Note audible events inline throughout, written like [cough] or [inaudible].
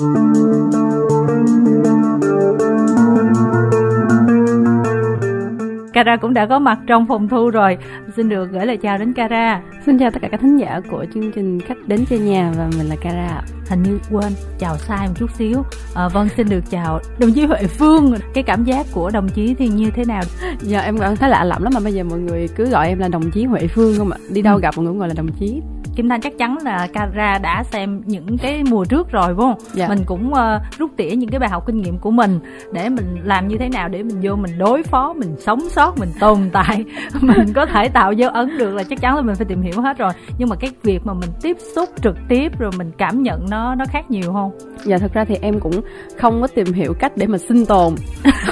Cara cũng đã có mặt trong phòng thu rồi. Xin được gửi lời chào đến Cara. Xin chào tất cả các thính giả của chương trình khách đến chơi nhà và mình là Cara. Hình như quên chào sai một chút xíu. À, vâng xin được chào đồng chí Huệ Phương. Cái cảm giác của đồng chí thì như thế nào? Giờ em thấy lạ lẫm lắm mà bây giờ mọi người cứ gọi em là đồng chí Huệ Phương không ạ? Đi đâu ừ. gặp mọi người cũng gọi là đồng chí. Kim Thanh chắc chắn là Cara đã xem những cái mùa trước rồi phải không? Dạ. Mình cũng uh, rút tỉa những cái bài học kinh nghiệm của mình để mình làm như thế nào để mình vô mình đối phó, mình sống sót, mình tồn tại, [laughs] mình có thể tạo dấu ấn được là chắc chắn là mình phải tìm hiểu hết rồi. Nhưng mà cái việc mà mình tiếp xúc trực tiếp rồi mình cảm nhận nó nó khác nhiều không? Dạ thật ra thì em cũng không có tìm hiểu cách để mà sinh tồn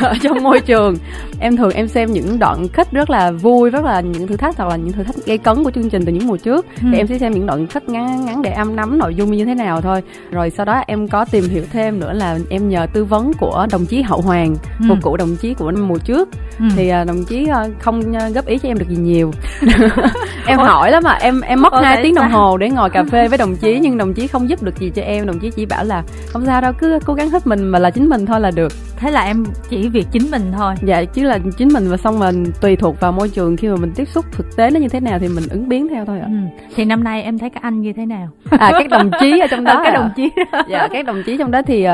ở trong môi trường. Em thường em xem những đoạn khách rất là vui, rất là những thử thách hoặc là những thử thách gây cấn của chương trình từ những mùa trước. Ừ. Thì em sẽ xem những đoạn khách ngắn ngắn để em nắm nội dung như thế nào thôi. Rồi sau đó em có tìm hiểu thêm nữa là em nhờ tư vấn của đồng chí hậu hoàng ừ. một cụ đồng chí của mùa trước. Ừ. thì à, đồng chí à, không à, góp ý cho em được gì nhiều. [laughs] Em hỏi lắm mà em em mất hai tiếng đồng hồ để ngồi cà phê với đồng chí nhưng đồng chí không giúp được gì cho em. Đồng chí chỉ bảo là không sao đâu cứ cố gắng hết mình mà là chính mình thôi là được thế là em chỉ việc chính mình thôi. Dạ chứ là chính mình và xong mình tùy thuộc vào môi trường khi mà mình tiếp xúc thực tế nó như thế nào thì mình ứng biến theo thôi ạ. Ừ. thì năm nay em thấy các anh như thế nào? À các đồng chí ở trong đó à, [laughs] các đồng chí dạ các đồng chí trong đó thì uh,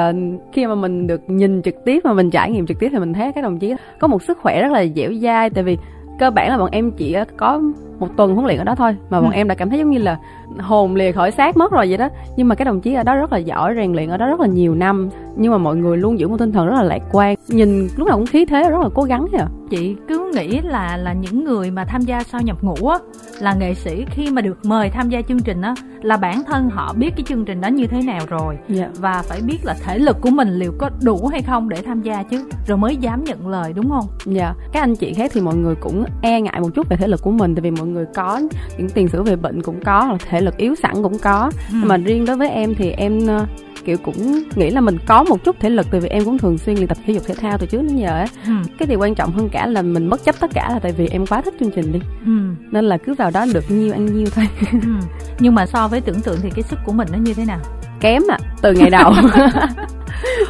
khi mà mình được nhìn trực tiếp mà mình trải nghiệm trực tiếp thì mình thấy các đồng chí có một sức khỏe rất là dẻo dai tại vì cơ bản là bọn em chỉ có một tuần huấn luyện ở đó thôi mà bọn ừ. em đã cảm thấy giống như là hồn lìa khỏi xác mất rồi vậy đó nhưng mà cái đồng chí ở đó rất là giỏi rèn luyện ở đó rất là nhiều năm nhưng mà mọi người luôn giữ một tinh thần rất là lạc quan nhìn lúc nào cũng khí thế rất là cố gắng à chị cứ nghĩ là là những người mà tham gia sau nhập ngũ á là nghệ sĩ khi mà được mời tham gia chương trình á là bản thân họ biết cái chương trình đó như thế nào rồi yeah. Dạ. và phải biết là thể lực của mình liệu có đủ hay không để tham gia chứ rồi mới dám nhận lời đúng không dạ yeah. các anh chị khác thì mọi người cũng e ngại một chút về thể lực của mình tại vì mọi người có những tiền sử về bệnh cũng có thể lực yếu sẵn cũng có ừ. nhưng mà riêng đối với em thì em ờ, kiểu cũng nghĩ là mình có một chút thể lực tại vì em cũng thường xuyên luyện tập thể dục thể thao từ trước đến giờ ấy ừ. cái điều quan trọng hơn cả là mình bất chấp tất cả là tại vì em quá thích chương trình đi ừ. nên là cứ vào đó được nhiêu ăn nhiêu thôi ừ. nhưng mà so với tưởng tượng thì cái sức của mình nó như thế nào kém à từ ngày đầu [laughs]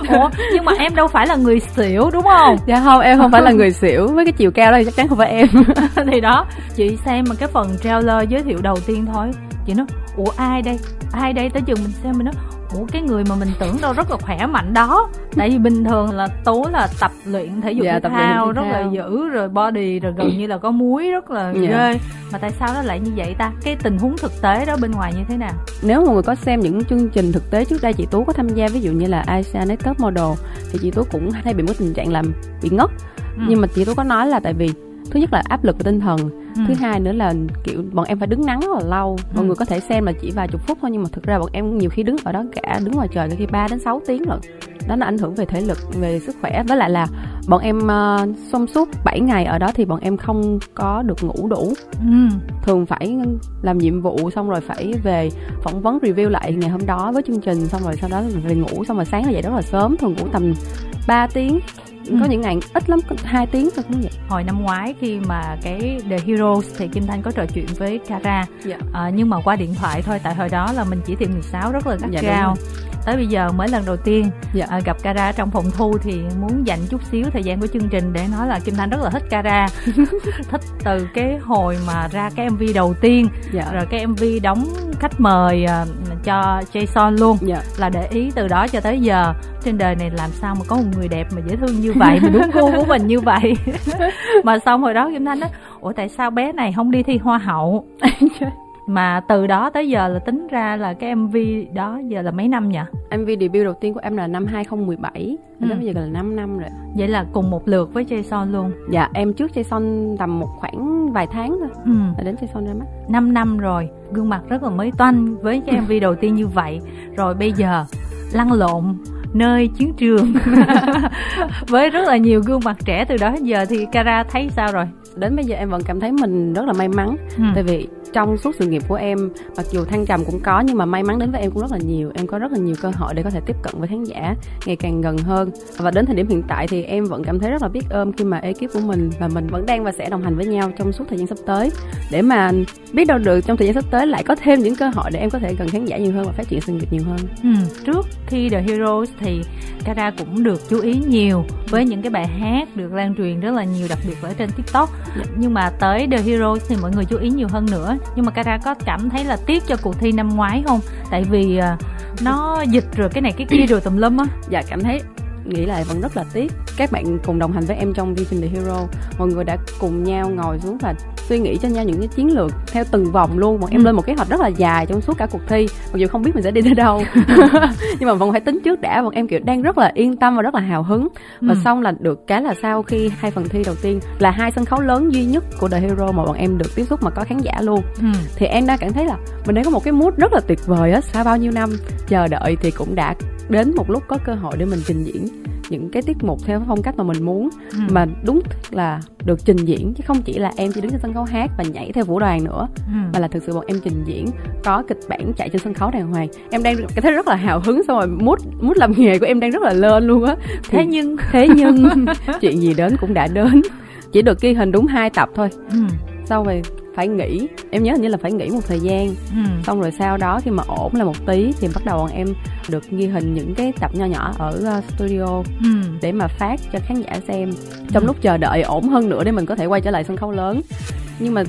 Ủa, nhưng mà em đâu phải là người xỉu đúng không? Dạ không, em không phải là [laughs] người xỉu Với cái chiều cao đó thì chắc chắn không phải em [laughs] Thì đó, chị xem mà cái phần trailer giới thiệu đầu tiên thôi Chị nói, ủa ai đây? Ai đây? Tới chừng mình xem mình nói ủa cái người mà mình tưởng đâu rất là khỏe mạnh đó. Tại vì bình thường là tú là tập luyện thể dục dạ, thể thao rất là dữ rồi body rồi gần như là có muối rất là dạ. ghê. Mà tại sao nó lại như vậy ta? Cái tình huống thực tế đó bên ngoài như thế nào? Nếu mọi người có xem những chương trình thực tế trước đây chị tú có tham gia ví dụ như là Asia Next Model thì chị tú cũng hay bị một tình trạng làm bị ngất. Ừ. nhưng mà chị tú có nói là tại vì thứ nhất là áp lực về tinh thần. Ừ. thứ hai nữa là kiểu bọn em phải đứng nắng rất là lâu. Mọi ừ. người có thể xem là chỉ vài chục phút thôi nhưng mà thực ra bọn em nhiều khi đứng ở đó cả đứng ngoài trời khi 3 đến 6 tiếng rồi đó là ảnh hưởng về thể lực về sức khỏe. Với lại là bọn em uh, xong suốt 7 ngày ở đó thì bọn em không có được ngủ đủ. Ừ. thường phải làm nhiệm vụ xong rồi phải về phỏng vấn review lại ngày hôm đó với chương trình xong rồi sau đó về ngủ. Xong rồi sáng dậy rất là sớm thường ngủ tầm 3 tiếng ừ. có những ngày ít lắm hai tiếng thôi cũng vậy hồi năm ngoái khi mà cái The Heroes thì Kim Thanh có trò chuyện với Cara dạ. à, nhưng mà qua điện thoại thôi tại hồi đó là mình chỉ tìm 16 rất là gắt dạ, gao tới bây giờ mới lần đầu tiên dạ. à, gặp Cara trong phòng thu thì muốn dành chút xíu thời gian của chương trình để nói là Kim Thanh rất là thích Cara [laughs] thích từ cái hồi mà ra cái MV đầu tiên dạ. rồi cái MV đóng khách mời uh, cho Jason luôn. Dạ. là để ý từ đó cho tới giờ. Trên đời này làm sao mà có một người đẹp mà dễ thương như vậy mà đúng gu của mình như vậy? [laughs] Mà xong hồi đó Kim Thanh nói ủa tại sao bé này không đi thi hoa hậu [laughs] mà từ đó tới giờ là tính ra là cái MV đó giờ là mấy năm nhỉ? MV debut đầu tiên của em là năm 2017 ừ. đó bây giờ là 5 năm rồi. Vậy là cùng một lượt với Jason luôn. Dạ em trước Jason tầm một khoảng vài tháng thôi. Ừ. là đến Jason ra mắt. 5 năm rồi gương mặt rất là mới toanh với cái MV đầu tiên như vậy. Rồi bây giờ lăn lộn nơi chiến trường. [laughs] Với rất là nhiều gương mặt trẻ từ đó đến giờ thì Cara thấy sao rồi? Đến bây giờ em vẫn cảm thấy mình rất là may mắn. Ừ. tại vì trong suốt sự nghiệp của em. Mặc dù thăng trầm cũng có nhưng mà may mắn đến với em cũng rất là nhiều. Em có rất là nhiều cơ hội để có thể tiếp cận với khán giả ngày càng gần hơn. Và đến thời điểm hiện tại thì em vẫn cảm thấy rất là biết ơn khi mà ekip của mình và mình vẫn đang và sẽ đồng hành với nhau trong suốt thời gian sắp tới. Để mà biết đâu được trong thời gian sắp tới lại có thêm những cơ hội để em có thể gần khán giả nhiều hơn và phát triển sự nghiệp nhiều hơn. Ừ, trước khi The Heroes thì Kara cũng được chú ý nhiều với những cái bài hát được lan truyền rất là nhiều đặc biệt ở trên TikTok. Dạ. nhưng mà tới The Heroes thì mọi người chú ý nhiều hơn nữa nhưng mà Kara có cảm thấy là tiếc cho cuộc thi năm ngoái không? Tại vì uh, nó dịch rồi cái này cái kia rồi tùm lum á. Dạ cảm thấy nghĩ lại vẫn rất là tiếc các bạn cùng đồng hành với em trong Vision the Hero. Mọi người đã cùng nhau ngồi xuống và suy nghĩ cho nhau những cái chiến lược theo từng vòng luôn. Bọn em ừ. lên một kế hoạch rất là dài trong suốt cả cuộc thi. Mặc dù không biết mình sẽ đi tới đâu. [laughs] [laughs] Nhưng mà vẫn phải tính trước đã. Bọn em kiểu đang rất là yên tâm và rất là hào hứng. Và ừ. xong là được cái là sau khi hai phần thi đầu tiên là hai sân khấu lớn duy nhất của The Hero mà bọn em được tiếp xúc mà có khán giả luôn. Ừ. thì em đã cảm thấy là mình đang có một cái mood rất là tuyệt vời á. Sau bao nhiêu năm chờ đợi thì cũng đã đến một lúc có cơ hội để mình trình diễn những cái tiết mục theo phong cách mà mình muốn ừ. mà đúng là được trình diễn chứ không chỉ là em chỉ đứng trên sân khấu hát và nhảy theo vũ đoàn nữa ừ. mà là thực sự bọn em trình diễn có kịch bản chạy trên sân khấu đàng hoàng em đang cảm thấy rất là hào hứng xong rồi mút mút làm nghề của em đang rất là lên luôn á thế nhưng thế nhưng [laughs] chuyện gì đến cũng đã đến chỉ được ghi hình đúng hai tập thôi ừ. sau rồi phải nghỉ em nhớ hình như là phải nghỉ một thời gian ừ. xong rồi sau đó khi mà ổn là một tí thì bắt đầu bọn em được ghi hình những cái tập nho nhỏ ở uh, studio ừ. để mà phát cho khán giả xem trong ừ. lúc chờ đợi ổn hơn nữa để mình có thể quay trở lại sân khấu lớn nhưng mà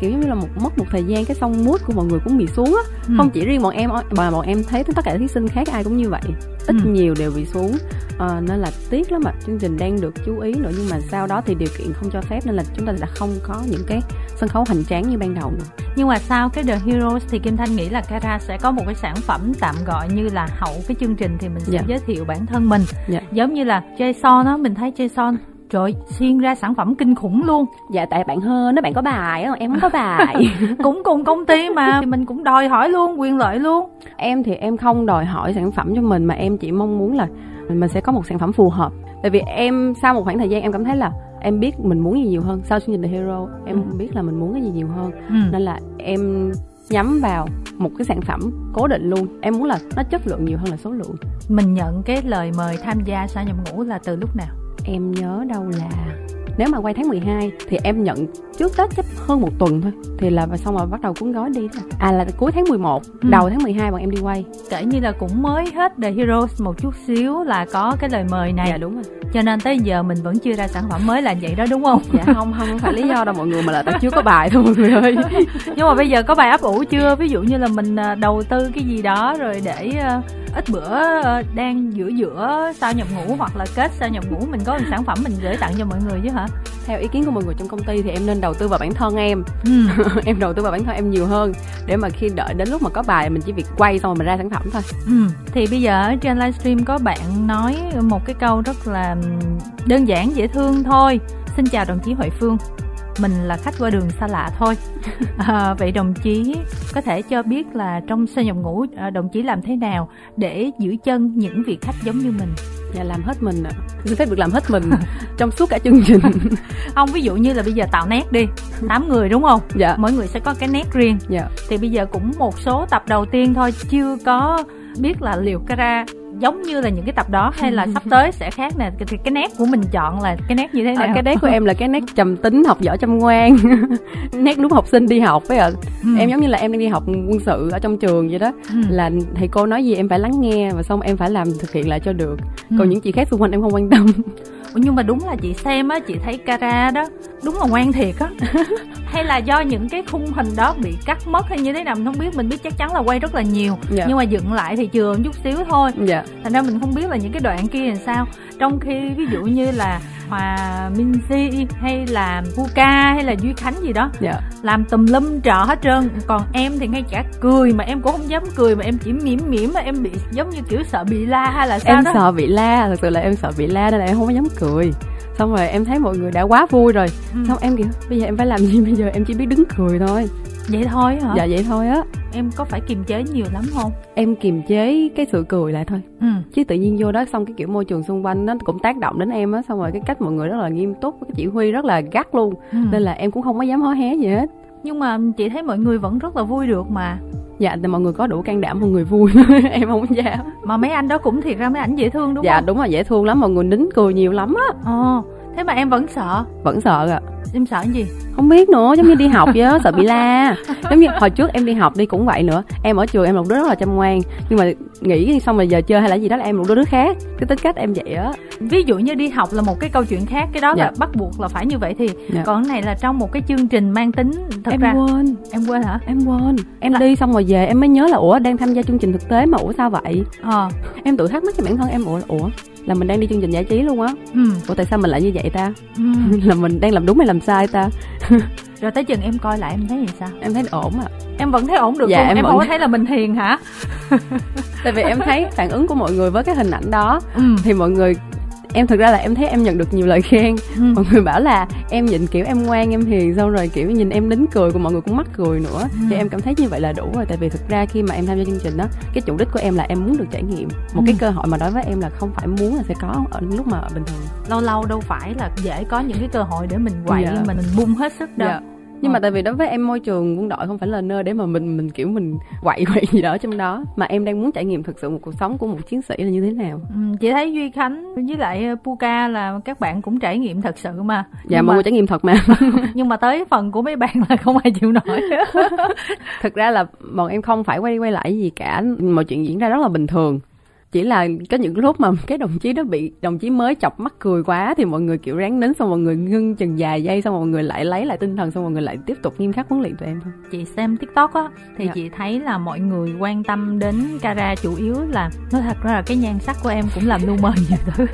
kiểu giống như là một mất một thời gian cái song mút của mọi người cũng bị xuống á ừ. không chỉ riêng bọn em mà bọn em thấy tất cả thí sinh khác ai cũng như vậy ít ừ. nhiều đều bị xuống à, nên là tiếc lắm ạ chương trình đang được chú ý nữa nhưng mà sau đó thì điều kiện không cho phép nên là chúng ta đã không có những cái sân khấu hoành tráng như ban đầu nữa nhưng mà sau cái The Heroes thì Kim Thanh nghĩ là Kara sẽ có một cái sản phẩm tạm gọi như là hậu cái chương trình thì mình sẽ yeah. Dạ. giới thiệu bản thân mình yeah. Dạ. giống như là Jason đó mình thấy Jason Trời xuyên ra sản phẩm kinh khủng luôn. Dạ tại bạn hơn nó bạn có bài á Em không có bài. [laughs] Cũng cùng công ty mà thì Mình cũng đòi hỏi luôn quyền lợi luôn. Em thì em không đòi hỏi sản phẩm cho mình Mà em chỉ mong muốn là Mình sẽ có một sản phẩm phù hợp. Tại vì em sau một khoảng thời gian em cảm thấy là Em biết mình muốn gì nhiều hơn. Sau chương trình The Hero Em ừ. biết là mình muốn cái gì nhiều hơn. Ừ. Nên là em nhắm vào một cái sản phẩm cố định luôn. Em muốn là nó chất lượng nhiều hơn là số lượng. Mình nhận cái lời mời tham gia sao nhập ngũ là từ lúc nào em nhớ đâu là nếu mà quay tháng 12 thì em nhận trước Tết chắc hơn một tuần thôi. Thì là xong rồi bắt đầu cuốn gói đi. À là cuối tháng 11 ừ. đầu tháng 12 bọn em đi quay. Kể như là cũng mới hết The Heroes một chút xíu là có cái lời mời này. Dạ đúng rồi. Cho nên tới giờ mình vẫn chưa ra sản phẩm mới là vậy đó đúng không? Dạ không không phải lý do đâu mọi người mà là tại chưa có bài thôi mọi người ơi. [laughs] Nhưng mà bây giờ có bài ấp ủ chưa? Ví dụ như là mình à, đầu tư cái gì đó rồi để à, ít bữa ờ, đang giữa giữa sau nhập ngũ hoặc là kết sau nhập ngũ mình có một sản phẩm mình gửi tặng cho mọi người chứ hả? Theo ý kiến của mọi người trong công ty thì em nên đầu tư vào bản thân em. Ừ. [laughs] em đầu tư vào bản thân em nhiều hơn để mà khi đợi đến lúc mà có bài mình chỉ việc quay xong rồi mình ra sản phẩm thôi. Ừ. thì bây giờ trên livestream có bạn nói một cái câu rất là đơn giản dễ thương thôi. Xin chào đồng chí Huệ Phương mình là khách qua đường xa lạ thôi. [laughs] À, vậy đồng chí có thể cho biết là trong sơ nhập ngũ à, đồng chí làm thế nào để giữ chân những vị khách giống như mình? Dạ làm hết mình ạ. Xin phép được làm hết mình [laughs] trong suốt cả chương trình. [laughs] Không ví dụ như là bây giờ tạo nét đi tám người đúng không? Dạ. Mỗi người sẽ có cái nét riêng. Dạ. Thì bây giờ cũng một số tập đầu tiên thôi chưa có biết là liệu cara giống như là những cái tập đó hay là sắp tới sẽ khác nè? Thì cái nét của mình chọn là cái nét như thế nào? à, cái nét của em là cái nét trầm tính học giỏi chăm ngoan. [laughs] Nét đúng học sinh đi học với ạ. Ừ. em giống như là em đang đi học quân sự ở trong trường vậy đó. Ừ. là thầy cô nói gì em phải lắng nghe và xong em phải làm thực hiện lại cho được. Ừ. còn những chị khác xung quanh em không quan tâm [laughs] nhưng mà đúng là chị xem á chị thấy cara đó đúng là ngoan thiệt á [laughs] hay là do những cái khung hình đó bị cắt mất hay như thế nào mình không biết mình biết chắc chắn là quay rất là nhiều dạ. nhưng mà dựng lại thì chừa một chút xíu thôi dạ. thành ra mình không biết là những cái đoạn kia làm sao trong khi ví dụ như là hòa minzy hay là puka hay là duy khánh gì đó. Dạ. làm tùm lum trọ hết trơn. Còn em thì ngay cả cười mà em cũng không dám cười mà em chỉ mỉm mỉm mà em bị giống như kiểu sợ bị la hay là sao em đó. sợ bị la thật sự là em sợ bị la nên là em không có dám cười. Xong rồi em thấy mọi người đã quá vui rồi. Ừ. xong em kiểu bây giờ em phải làm gì? Bây giờ em chỉ biết đứng cười thôi vậy thôi hả? Dạ vậy thôi á. Em có phải kiềm chế nhiều lắm không? Em kiềm chế cái sự cười lại thôi. Ừ. chứ tự nhiên vô đó xong cái kiểu môi trường xung quanh nó cũng tác động đến em á xong rồi cái cách mọi người rất là nghiêm túc cái chỉ huy rất là gắt luôn. Ừ. nên là em cũng không có dám hó hé gì hết. Nhưng mà chị thấy mọi người vẫn rất là vui được mà. Dạ thì mọi người có đủ can đảm mọi người vui [laughs] em không dám. Mà mấy anh đó cũng thiệt ra mấy ảnh dễ thương đúng dạ, không? dạ đúng là dễ thương lắm mọi người nín cười nhiều lắm á. Ờ thế mà em vẫn sợ? Vẫn sợ ạ. Em sợ cái gì? Không biết nữa giống như đi học vậy á sợ bị la. [laughs] Giống như hồi trước em đi học đi cũng vậy nữa. Em ở trường em là một đứa rất là chăm ngoan nhưng mà nghỉ xong rồi giờ chơi hay là gì đó là em một đứa khác. Cái tính cách em vậy á. Ví dụ như đi học là một cái câu chuyện khác cái đó dạ. là bắt buộc là phải như vậy thì dạ. còn cái này là trong một cái chương trình mang tính thật em ra. quên. Em quên hả? Em quên. Em là... đi xong rồi về em mới nhớ là ủa đang tham gia chương trình thực tế mà ủa sao vậy? Ờ. Em tự thắc mắc cho bản thân em ủa ủa là mình đang đi chương trình giải trí luôn á. Ừ. ủa tại sao mình lại như vậy ta? Ừ. [laughs] là mình đang làm đúng hay làm sai ta? [laughs] Rồi tới chừng em coi lại em thấy gì sao? Em thấy ổn à em vẫn thấy ổn được dạ, em, em không có thấy là mình hiền hả? Tại vì em thấy phản ứng của mọi người với cái hình ảnh đó ừ. thì mọi người em thực ra là em thấy em nhận được nhiều lời khen ừ. mọi người bảo là em nhìn kiểu em ngoan em hiền xong rồi kiểu nhìn em nín cười của mọi người cũng mắc cười nữa ừ. thì em cảm thấy như vậy là đủ rồi tại vì thực ra khi mà em tham gia chương trình đó cái chủ đích của em là em muốn được trải nghiệm một ừ. cái cơ hội mà đối với em là không phải muốn là sẽ có ở lúc mà bình thường lâu lâu đâu phải là dễ có những cái cơ hội để mình quậy yeah. Dạ. mình bung hết sức đâu yeah dạ nhưng mà ờ. tại vì đối với em môi trường quân đội không phải là nơi để mà mình mình kiểu mình quậy quậy gì đó trong đó. Mà em đang muốn trải nghiệm thực sự một cuộc sống của một chiến sĩ là như thế nào. Ừ, chị thấy duy khánh với lại ờ, puka là các bạn cũng trải nghiệm thật sự mà. Dạ mọi người trải nghiệm thật mà. [laughs] Nhưng mà tới phần của mấy bạn là không ai chịu nổi. [laughs] Thực ra là bọn em không phải quay quay lại gì cả. Mọi chuyện diễn ra rất là bình thường chỉ là có những lúc mà cái đồng chí đó bị đồng chí mới chọc mắt cười quá thì mọi người kiểu ráng nín xong mọi người ngưng chừng vài giây xong mọi người lại lấy lại tinh thần xong mọi người lại tiếp tục nghiêm khắc huấn luyện tụi em thôi. Chị xem tiktok á thì dạ. chị thấy là mọi người quan tâm đến cara chủ yếu là nói thật ra là cái nhan sắc của em cũng làm lu mờ nhiều thứ.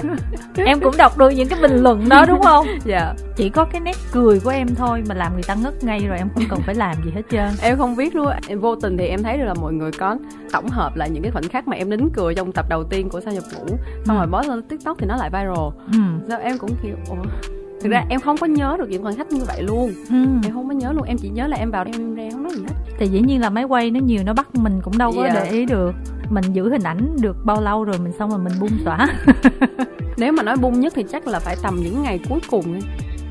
[laughs] Em cũng đọc được những cái bình luận đó đúng không? Dạ. Chỉ có cái nét cười của em thôi mà làm người ta ngất ngay rồi em không cần phải làm gì hết trơn. Em không biết luôn em vô tình thì em thấy được là mọi người có tổng hợp lại những cái khoảnh khắc mà em nín cười trong tập đầu tiên của sao nhập ngủ xong ừ. rồi post lên tiktok thì nó lại viral. Ừ. sao em cũng kiểu ủa? Thực ra em không có nhớ được những khoảnh khắc như vậy luôn. Ừ. em không có nhớ luôn em chỉ nhớ là em vào em ra không nói gì hết. Thì dĩ nhiên là máy quay nó nhiều nó bắt mình cũng đâu có yeah. để ý được. Mình giữ hình ảnh được bao lâu rồi mình xong rồi mình bung xõa. [laughs] Nếu mà nói bung nhất thì chắc là phải tầm những ngày cuối cùng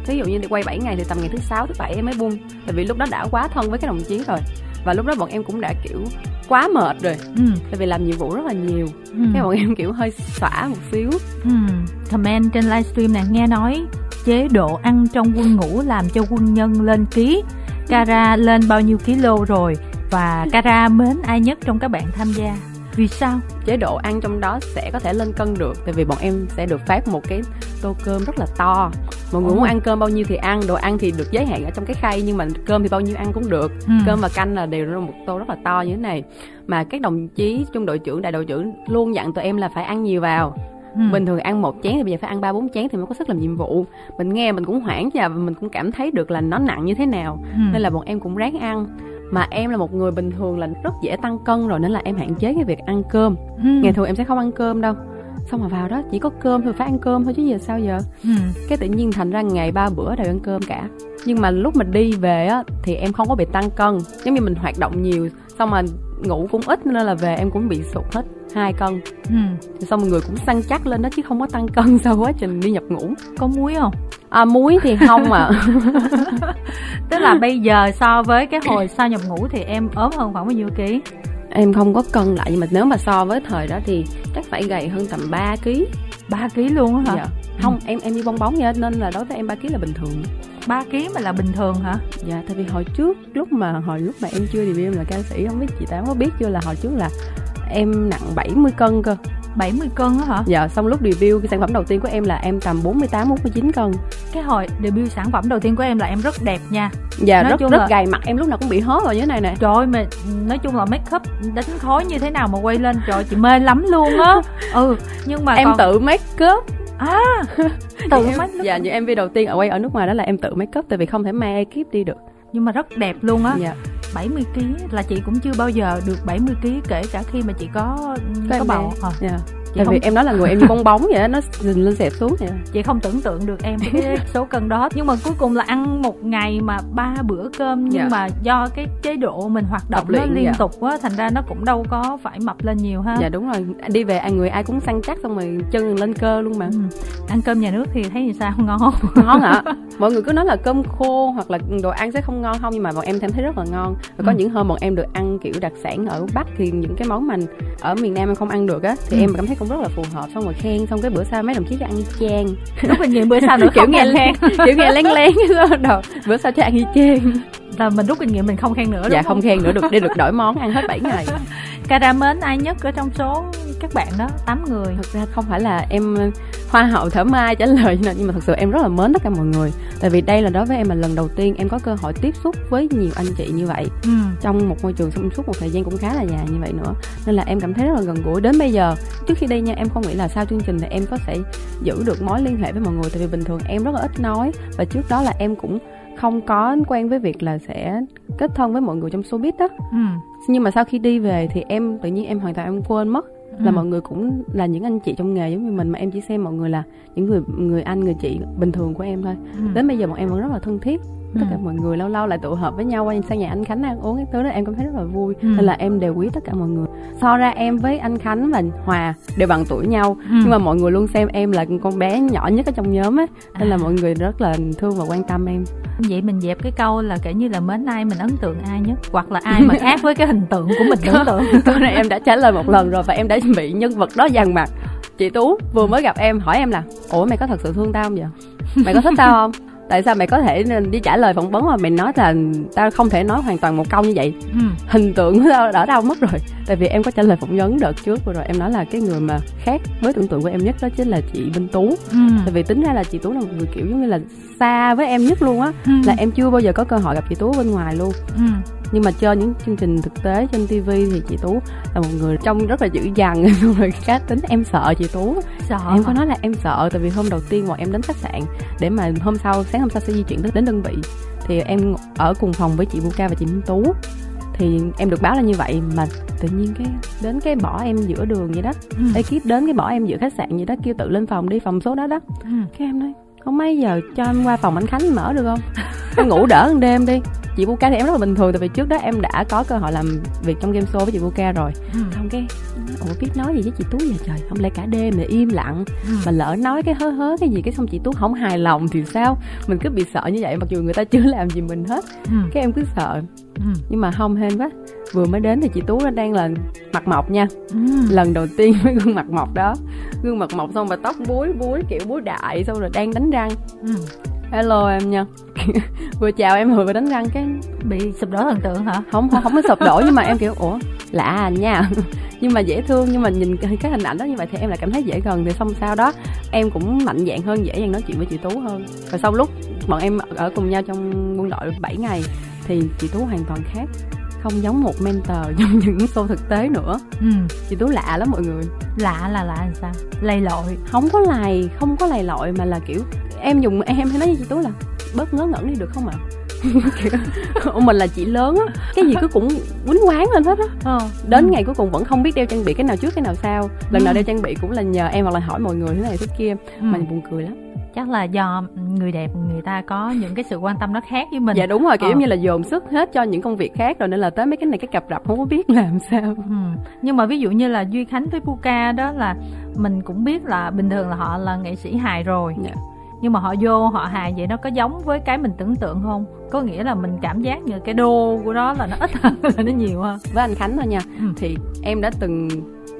ví dụ như đi quay 7 ngày thì tầm ngày thứ sáu thứ bảy em mới bung. Tại vì lúc đó đã quá thân với cái đồng chí rồi và lúc đó bọn em cũng đã kiểu quá mệt rồi ừ. tại vì làm nhiệm vụ rất là nhiều ừ. cái bọn em kiểu hơi xả một xíu ừ. comment trên livestream này nghe nói chế độ ăn trong quân ngũ làm cho quân nhân lên ký Cara lên bao nhiêu kilo rồi và Cara mến ai nhất trong các bạn tham gia vì sao? Chế độ ăn trong đó sẽ có thể lên cân được tại vì bọn em sẽ được phát một cái tô cơm rất là to. Mọi người muốn ăn cơm bao nhiêu thì ăn đồ ăn thì được giới hạn ở trong cái khay nhưng mà cơm thì bao nhiêu ăn cũng được. Ừ. cơm và canh là đều là một tô rất là to như thế này. Mà các đồng chí trung đội trưởng đại đội trưởng luôn dặn tụi em là phải ăn nhiều vào. Ừ. bình thường ăn một chén thì bây giờ phải ăn ba bốn chén thì mới có sức làm nhiệm vụ. Mình nghe mình cũng hoảng và mình cũng cảm thấy được là nó nặng như thế nào. Ừ. nên là bọn em cũng ráng ăn mà em là một người bình thường là rất dễ tăng cân rồi nên là em hạn chế cái việc ăn cơm. Ừ. ngày thường em sẽ không ăn cơm đâu. Xong mà vào đó chỉ có cơm thôi phải ăn cơm thôi chứ giờ sao giờ? Ừ. cái tự nhiên thành ra ngày ba bữa đều ăn cơm cả. Nhưng mà lúc mình đi về á thì em không có bị tăng cân. Giống như mình hoạt động nhiều xong mà ngủ cũng ít nên là về em cũng bị sụt hết hai cân. Ừ. xong mọi người cũng săn chắc lên đó chứ không có tăng cân [laughs] sau quá trình đi nhập ngủ. Có muối không à muối thì không à [laughs] tức là bây giờ so với cái hồi sau nhập ngủ thì em ốm hơn khoảng bao nhiêu ký? Em không có cân lại nhưng mà nếu mà so với thời đó thì chắc phải gầy hơn tầm 3 kg 3 kg luôn hả? Dạ. không em em đi bong bóng vậy nên là đối với em 3 kg là bình thường. 3 kg mà là bình thường hả? Dạ tại vì hồi trước lúc mà hồi lúc mà em chưa debut em là ca sĩ không biết chị tám có biết chưa là hồi trước là em nặng 70 cân cơ. 70 cân á hả? Dạ, xong lúc debut cái sản phẩm đầu tiên của em là em tầm 48 49 cân. Cái hồi debut sản phẩm đầu tiên của em là em rất đẹp nha. Dạ, nói rất rất là... gầy mặt em lúc nào cũng bị hớ vào như thế này nè. Trời ơi mà nói chung là make up đánh khói như thế nào mà quay lên trời chị mê lắm luôn á. [laughs] Ừ, nhưng mà em còn... tự make up à tự make up dạ những mv đầu tiên ở quay ở nước ngoài đó là em tự make up tại vì không thể mang ekip đi được nhưng mà rất đẹp luôn á dạ 70 kg là chị cũng chưa bao giờ được 70 kg kể cả khi mà chị có có, có bầu à. yeah. Chị không... vì em nói là người em như bong bóng vậy đó nó dình lên xẹp xuống vậy chị không tưởng tượng được em cái số cân đó nhưng mà cuối cùng là ăn một ngày mà ba bữa cơm nhưng dạ. mà do cái chế độ mình hoạt động nó liên dạ. tục quá thành ra nó cũng đâu có phải mập lên nhiều ha dạ đúng rồi đi về ăn người ai cũng săn chắc xong rồi chân lên cơ luôn mà ừ. ăn cơm nhà nước thì thấy như sao ngon ngon hả [laughs] mọi người cứ nói là cơm khô hoặc là đồ ăn sẽ không ngon không nhưng mà bọn em thấy rất là ngon và có ừ. những hôm bọn em được ăn kiểu đặc sản ở bắc thì những cái món mà ở miền nam em không ăn được á thì ừ. em cảm thấy cũng rất là phù hợp. Xong rồi khen xong cái bữa sau mấy đồng chí cho ăn y chang lúc mình nhiều bữa sau nữa kiểu nghe khen. kiểu nghe lén lén [laughs] đầu bữa sau cho ăn y chang là mình rút kinh nghiệm mình không khen nữa đúng dạ không, không khen nữa được để được đổi món ăn hết 7 ngày. [laughs] Cara mến ai nhất ở trong số các bạn đó? 8 người. Thực ra không phải là em hoa hậu thở mai trả lời nhưng mà thật sự em rất là mến tất cả mọi người. Tại vì đây là đối với em là lần đầu tiên em có cơ hội tiếp xúc với nhiều anh chị như vậy. Ừ. trong một môi trường suốt một thời gian cũng khá là dài như vậy nữa. Nên là em cảm thấy rất là gần gũi. Đến bây giờ trước khi đi nha em không nghĩ là sau chương trình thì em có thể giữ được mối liên hệ với mọi người. Tại vì bình thường em rất là ít nói. Và trước đó là em cũng không có quen với việc là sẽ kết thân với mọi người trong showbiz đó ừ. nhưng mà sau khi đi về thì em tự nhiên em hoàn toàn em quên mất là ừ. mọi người cũng là những anh chị trong nghề giống như mình mà em chỉ xem mọi người là những người người anh người chị bình thường của em thôi ừ. đến bây giờ bọn em vẫn rất là thân thiết tất cả ừ. mọi người lâu lâu lại tụ họp với nhau qua sang nhà anh khánh ăn uống cái thứ đó em cảm thấy rất là vui. Ừ. nên là em đều quý tất cả mọi người. So ra em với anh khánh và hòa đều bằng tuổi nhau. Ừ. nhưng mà mọi người luôn xem em là con bé nhỏ nhất ở trong nhóm á. Nên à. là mọi người rất là thương và quan tâm em. Vậy mình dẹp cái câu là kể như là mến ai mình ấn tượng ai nhất? Hoặc là ai mà khác với cái hình tượng của mình ấn tượng? [laughs] câu này em đã trả lời một lần rồi và em đã bị nhân vật đó dằn mặt. Chị tú vừa mới gặp em hỏi em là ủa mày có thật sự thương tao không vậy? Mày có thích tao không tại sao mày có thể đi trả lời phỏng vấn mà mày nói là tao không thể nói hoàn toàn một câu như vậy ừ. hình tượng của tao đã đâu mất rồi tại vì em có trả lời phỏng vấn đợt trước vừa rồi em nói là cái người mà khác với tưởng tượng của em nhất đó chính là chị Minh Tú ừ. tại vì tính ra là chị Tú là một người kiểu giống như là xa với em nhất luôn á ừ. là em chưa bao giờ có cơ hội gặp chị Tú bên ngoài luôn ừ nhưng mà chơi những chương trình thực tế trên tv thì chị tú là một người trông rất là dữ dằn. Xong rồi cá tính em sợ chị tú. Sợ em có nói là em sợ tại vì hôm đầu tiên bọn em đến khách sạn để mà hôm sau sáng hôm sau sẽ di chuyển đến đơn vị. Thì em ở cùng phòng với chị Buka và chị Minh Tú. Thì em được báo là như vậy mà tự nhiên cái đến cái bỏ em giữa đường vậy đó. Ừ. ekip đến cái bỏ em giữa khách sạn vậy đó kêu tự lên phòng đi phòng số đó đó. Ừ. cái em nói không mấy giờ cho em qua phòng anh khánh mở được không [laughs] em ngủ đỡ một đêm đi chị Buka thì em rất là bình thường tại vì trước đó em đã có cơ hội làm việc trong game show với chị Buka rồi ừ. không cái ủa biết nói gì với chị tú vậy trời không lẽ cả đêm mà im lặng ừ. mà lỡ nói cái hớ hớ cái gì cái xong chị tú không hài lòng thì sao mình cứ bị sợ như vậy mặc dù người ta chưa [laughs] làm gì mình hết ừ. cái em cứ sợ ừ. nhưng mà không hên quá vừa mới đến thì chị tú đang là mặt mọc nha. Ừ. lần đầu tiên [laughs] với gương mặt mọc đó. Gương mặt mọc xong mà tóc búi búi kiểu búi đại xong rồi đang đánh răng. Ừ. Hello em nha. [laughs] Vừa chào em vừa vừa đánh răng cái bị sụp đổ thần tượng hả? Không không không có sụp đổ nhưng mà em kiểu ủa lạ à nha. [laughs] Nhưng mà dễ thương nhưng mà nhìn cái hình ảnh đó như vậy thì em lại cảm thấy dễ gần. Thì xong sau đó em cũng mạnh dạng hơn dễ dàng nói chuyện với chị tú hơn. Và sau lúc bọn em ở cùng nhau trong quân đội 7 ngày thì chị tú hoàn toàn khác không giống một mentor [laughs] trong những show thực tế nữa ừ. chị tú lạ lắm mọi người lạ là lạ làm sao lầy lội không có lầy không có lầy lội mà là kiểu em dùng em hay nói với chị tú là bớt ngớ ngẩn đi được không ạ [laughs] à? mình là chị lớn á cái gì cứ cũng quýnh quán lên hết á ờ. đến ừ. ngày cuối cùng vẫn không biết đeo trang bị cái nào trước cái nào sau lần ừ. nào đeo trang bị cũng là nhờ em hoặc là hỏi mọi người thế này thế kia ừ. mà buồn cười lắm chắc là do người đẹp người ta có những cái sự quan tâm nó khác với mình dạ đúng rồi kiểu ờ. như là dồn sức hết cho những công việc khác rồi nên là tới mấy cái này cái cặp rập không có biết [laughs] làm sao ừ. nhưng mà ví dụ như là duy khánh với puka đó là mình cũng biết là bình thường là họ là nghệ sĩ hài rồi dạ nhưng mà họ vô họ hài vậy nó có giống với cái mình tưởng tượng không có nghĩa là mình cảm giác như cái đô của đó là nó ít hơn [laughs] là nó nhiều hơn với anh khánh thôi nha ừ. thì em đã từng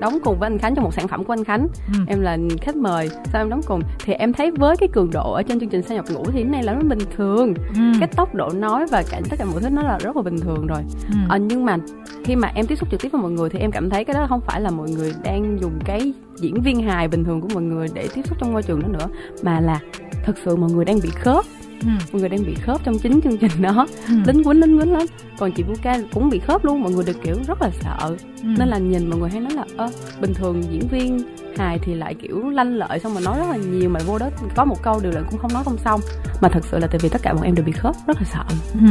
đóng cùng với anh Khánh trong một sản phẩm của anh Khánh ừ. em là khách mời sao em đóng cùng thì em thấy với cái cường độ ở trên chương trình sao nhập ngủ thì cái này là nó bình thường ừ. cái tốc độ nói và cả tất cả mọi thứ nó là rất là bình thường rồi ừ. à, nhưng mà khi mà em tiếp xúc trực tiếp với mọi người thì em cảm thấy cái đó không phải là mọi người đang dùng cái diễn viên hài bình thường của mọi người để tiếp xúc trong môi trường đó nữa mà là thật sự mọi người đang bị khớp ừ. mọi người đang bị khớp trong chính chương trình đó ừ. lính quýnh lính quýnh lắm còn chị Buka cũng bị khớp luôn mọi người được kiểu rất là sợ ừ. nên là nhìn mọi người hay nói là ơ bình thường diễn viên hài thì lại kiểu lanh lợi xong mà nói rất là nhiều mà vô đó có một câu điều là cũng không nói không xong mà thật sự là tại vì tất cả bọn em đều bị khớp rất là sợ ừ.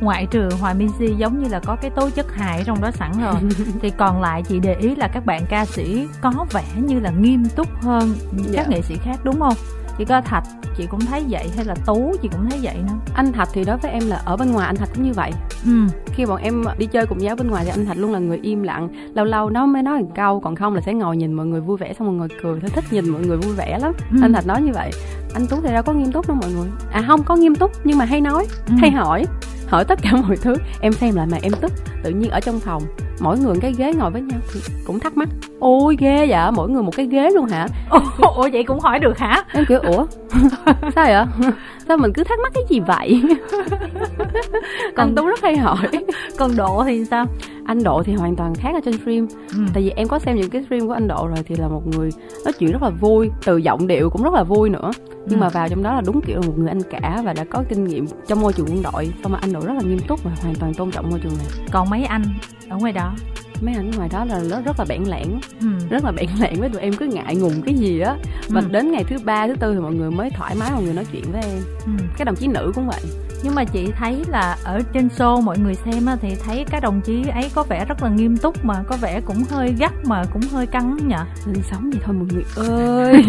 ngoại trừ hòa minzy giống như là có cái tố chất hại trong đó sẵn rồi [laughs] thì còn lại chị để ý là các bạn ca sĩ có vẻ như là nghiêm túc hơn các. Dạ. nghệ sĩ khác đúng không chỉ có thạch chị cũng thấy vậy hay là tú chị cũng thấy vậy nữa anh thạch thì đối với em là ở bên ngoài anh thạch cũng như vậy ừ. khi bọn em đi chơi cùng giáo bên ngoài thì anh thạch luôn là người im lặng lâu lâu nó mới nói một câu còn không là sẽ ngồi nhìn mọi người vui vẻ xong mọi người cười thôi thích nhìn mọi người vui vẻ lắm ừ. anh thạch nói như vậy anh tú thì đâu có nghiêm túc đâu mọi người. À không có nghiêm túc nhưng mà hay nói ừ. hay hỏi hỏi tất cả [laughs] mọi thứ. Em xem lại mà em tức. Tự nhiên ở trong phòng mỗi người cái ghế ngồi với nhau thì cũng thắc mắc. Ôi ghê vậy? Mỗi người một cái ghế luôn hả? [laughs] Ủa vậy cũng hỏi được hả? Em kiểu ủa? [laughs] Sao vậy? Sao mình cứ thắc mắc cái gì vậy còn anh tú rất hay hỏi. [laughs] Còn độ thì sao? Anh độ thì hoàn toàn khác ở trên stream. Ừ. tại vì em có xem những cái stream của anh độ rồi thì là một người nói chuyện rất là vui từ giọng điệu cũng rất là vui nữa. Nhưng ừ. mà vào trong đó là đúng kiểu là một người anh cả và đã có kinh nghiệm trong môi trường quân đội. Xong mà anh độ rất là nghiêm túc và hoàn toàn tôn trọng môi trường này. Còn mấy anh ở ngoài đó? Mấy anh ngoài đó là nó rất là bản lãng ừ. rất là bản lãng với tụi em cứ ngại ngùng cái gì á. Và ừ. đến ngày thứ ba thứ tư thì mọi người mới thoải mái mọi người nói chuyện với em. Ừ. cái đồng chí nữ cũng vậy nhưng mà chị thấy là ở trên show mọi người xem thì thấy các đồng chí ấy có vẻ rất là nghiêm túc mà có vẻ cũng hơi gắt mà cũng hơi căng nhỉ linh sống vậy thôi mọi người [laughs] ơi.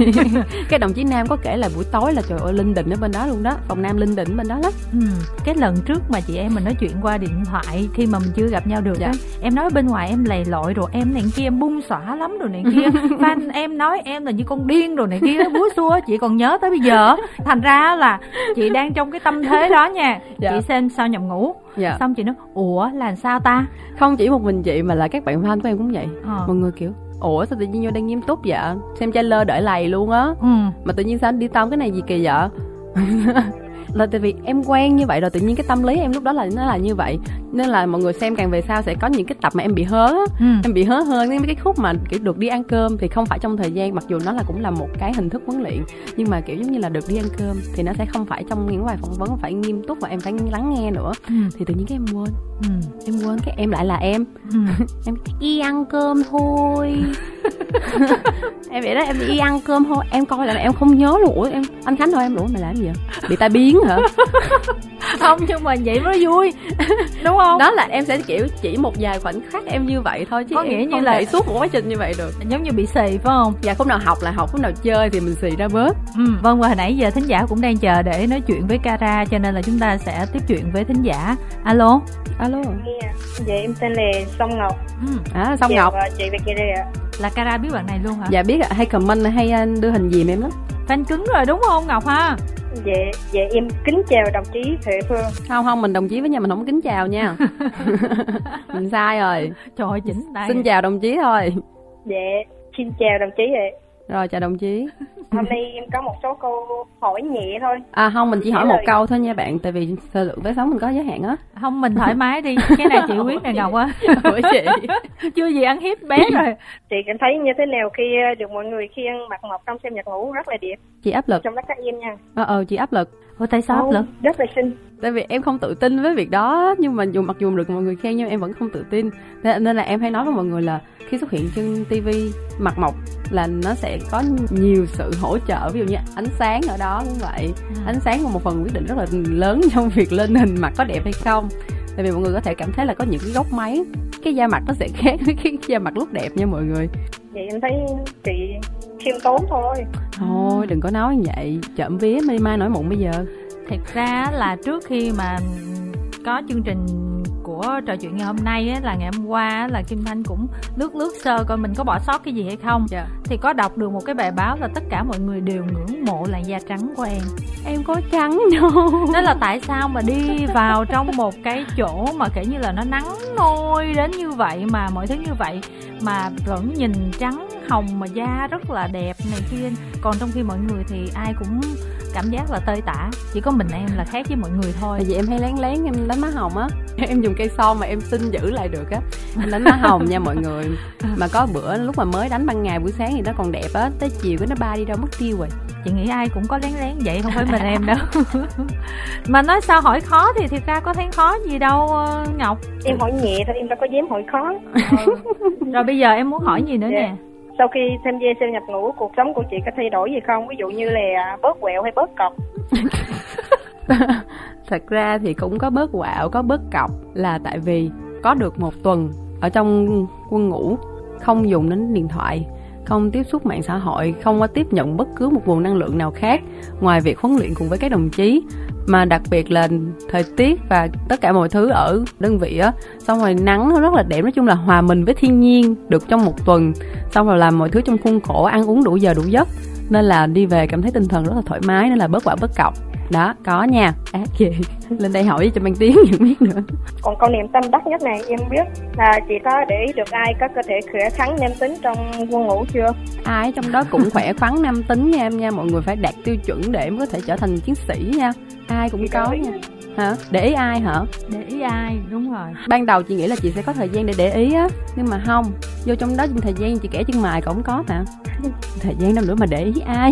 [laughs] Cái đồng chí nam có kể là buổi tối là trời ơi linh định ở bên đó luôn đó. Phòng nam linh định bên đó lắm. Ừ. cái lần trước mà chị em mình nói chuyện qua điện thoại khi mà mình chưa gặp nhau được dạ. Đó, em nói bên ngoài em lầy lội rồi em này kia em bung xõa lắm rồi này kia. [laughs] Fan em nói em là như con điên rồi này kia búa xua chị còn nhớ tới bây giờ. Thành ra là chị đang trong cái tâm thế đó nha nha dạ. chị xem sao nhầm ngủ dạ. xong chị nói ủa là sao ta không chỉ một mình chị mà là các bạn fan của em cũng vậy ờ. mọi người kiểu ủa sao tự nhiên vô đang nghiêm túc vậy xem trailer đợi lầy luôn á ừ. mà tự nhiên sao anh đi tông cái này gì kỳ vậy [laughs] là tại vì em quen như vậy rồi tự nhiên cái tâm lý em lúc đó là nó là như vậy nên là mọi người xem càng về sau sẽ có những cái tập mà em bị hớ ừ. em bị hớ hơn mấy cái khúc mà kiểu được đi ăn cơm thì không phải trong thời gian mặc dù nó là cũng là một cái hình thức huấn luyện nhưng mà kiểu giống như là được đi ăn cơm thì nó sẽ không phải trong những bài phỏng vấn phải nghiêm túc và em phải lắng nghe nữa ừ. thì tự nhiên cái em quên ừ. em quên cái em lại là em ừ. [laughs] em đi ăn cơm thôi [laughs] em vậy đó em đi ăn cơm thôi. Em coi là em không nhớ luôn. Ủa em anh khánh thôi em ủa mày làm gì vậy? Bị tai biến hả? [laughs] Không nhưng mà vậy mới vui. Đúng không? Đó là em sẽ kiểu chỉ một vài khoảnh khắc em như vậy thôi chứ có nghĩa như là suốt một quá trình như vậy được. Giống như bị xì phải không? Dạ khúc nào học là học khúc nào chơi thì mình xì ra bớt. Ừ. vâng và hồi nãy giờ thính giả cũng đang chờ để nói chuyện với Cara cho nên là chúng ta sẽ tiếp chuyện với thính giả. Alo? Alo. Dạ em tên là song ngọc. Ừ. à song ngọc. chị việt kia đây ạ là Cara biết bạn này luôn hả? Dạ biết ạ. Hay comment hay đưa hình gì em lắm. Fan cứng rồi đúng không ngọc ha? Dạ dạ em kính chào đồng chí Huệ Phương. Không không mình đồng chí với nhau mình không kính chào nha. [laughs] [laughs] Mình sai rồi. Trời ơi chỉnh đây xin chào đồng chí thôi. Dạ xin chào đồng chí ạ rồi chào đồng chí. Hôm nay em có một số câu hỏi nhẹ thôi. À không mình chỉ hỏi một câu thôi nha bạn. Tại vì thời lượng vé sống mình có giới hạn á không mình thoải mái đi. Cái này chị [laughs] quyết này ngọc á của [laughs] chị? [laughs] Chưa gì ăn hiếp bé rồi. Chị cảm thấy như thế nào khi được mọi người khiêng mặt ngọc trong xem nhạc ngủ rất là đẹp? Chị áp lực. Trong đó các em nha. Ờ ờ chị áp lực. Ủa tại sao áp lực? Rất là xinh. Tại vì em không tự tin với việc đó Nhưng mà dù mặc dù được mọi người khen nhưng em vẫn không tự tin. Nên là em hay nói với mọi người là Khi xuất hiện trên TV mặt mộc là nó sẽ có nhiều sự hỗ trợ. Ví dụ như ánh sáng ở đó cũng vậy. Ừ. Ánh sáng là một phần quyết định rất là lớn trong việc lên hình mặt có đẹp hay không Tại vì mọi người có thể cảm thấy là có những cái góc máy Cái da mặt nó sẽ [laughs] khác với cái da mặt lúc đẹp nha mọi người. Vậy em thấy chị khiêm tốn thôi. Thôi đừng có nói như vậy. Chậm vía mai mai nổi mụn bây giờ. Thật ra là trước khi mà có chương trình của trò chuyện ngày hôm nay á, là ngày hôm qua là Kim Thanh cũng lướt lướt sơ coi mình có bỏ sót cái gì hay không yeah. Dạ. thì có đọc được một cái bài báo là tất cả mọi người đều ngưỡng mộ làn da trắng của em em có trắng đâu đó là tại sao mà đi vào trong một cái chỗ mà kể như là nó nắng nôi đến như vậy mà mọi thứ như vậy mà vẫn nhìn trắng hồng mà da rất là đẹp này kia. Còn trong khi mọi người thì ai cũng cảm giác là tơi tả, chỉ có mình em là khác với mọi người thôi. Tại vì em hay lén lén em đánh má hồng á. [laughs] Em dùng cây son mà em xin giữ lại được á. Em đánh má hồng nha mọi người. Mà có bữa lúc mà mới đánh ban ngày buổi sáng thì nó còn đẹp á. Tới chiều cái nó ba đi đâu mất tiêu rồi chị nghĩ ai cũng có lén lén vậy không phải mình em đâu. [laughs] Mà nói sao hỏi khó thì thiệt ra có thấy khó gì đâu ờ, ngọc. Em hỏi nhẹ thôi em đâu có dám hỏi khó. Ừ. [laughs] rồi bây giờ em muốn hỏi gì nữa yeah. nè? Sau khi tham gia siêu nhập ngũ cuộc sống của chị có thay đổi gì không? Ví dụ như là bớt quẹo hay bớt cọc. [laughs] Thật ra thì cũng có bớt quạo có bớt cọc là tại vì có được một tuần ở trong quân ngũ không dùng đến điện thoại không tiếp xúc mạng xã hội, không có tiếp nhận bất cứ một nguồn năng lượng nào khác ngoài việc huấn luyện cùng với các đồng chí. Mà đặc biệt là thời tiết và tất cả mọi thứ ở đơn vị á, xong rồi nắng nó rất là đẹp, nói chung là hòa mình với thiên nhiên được trong một tuần. Xong rồi làm mọi thứ trong khuôn khổ, ăn uống đủ giờ đủ giấc. Nên là đi về cảm thấy tinh thần rất là thoải mái, nên là bớt quả bớt cọc đó có nha. Ác gì [laughs] lên đây hỏi cho mang tiếng [laughs] nhận biết nữa. Còn câu niệm tâm đắc nhất này em biết là chị có để ý được ai có cơ thể khỏe khoắn nam tính trong quân ngũ chưa? Ai trong đó cũng khỏe khoắn nam tính nha em nha. Mọi người phải đạt tiêu chuẩn để mới có thể trở thành chiến sĩ nha. Ai cũng có nha. Hả? Để ý ai hả? Để ý ai đúng rồi. Ban đầu chị nghĩ là chị sẽ có thời gian để để ý á nhưng mà không. Vô trong đó thời gian chị kể chân mài cũng có mà. Thời gian đâu nữa mà để ý ai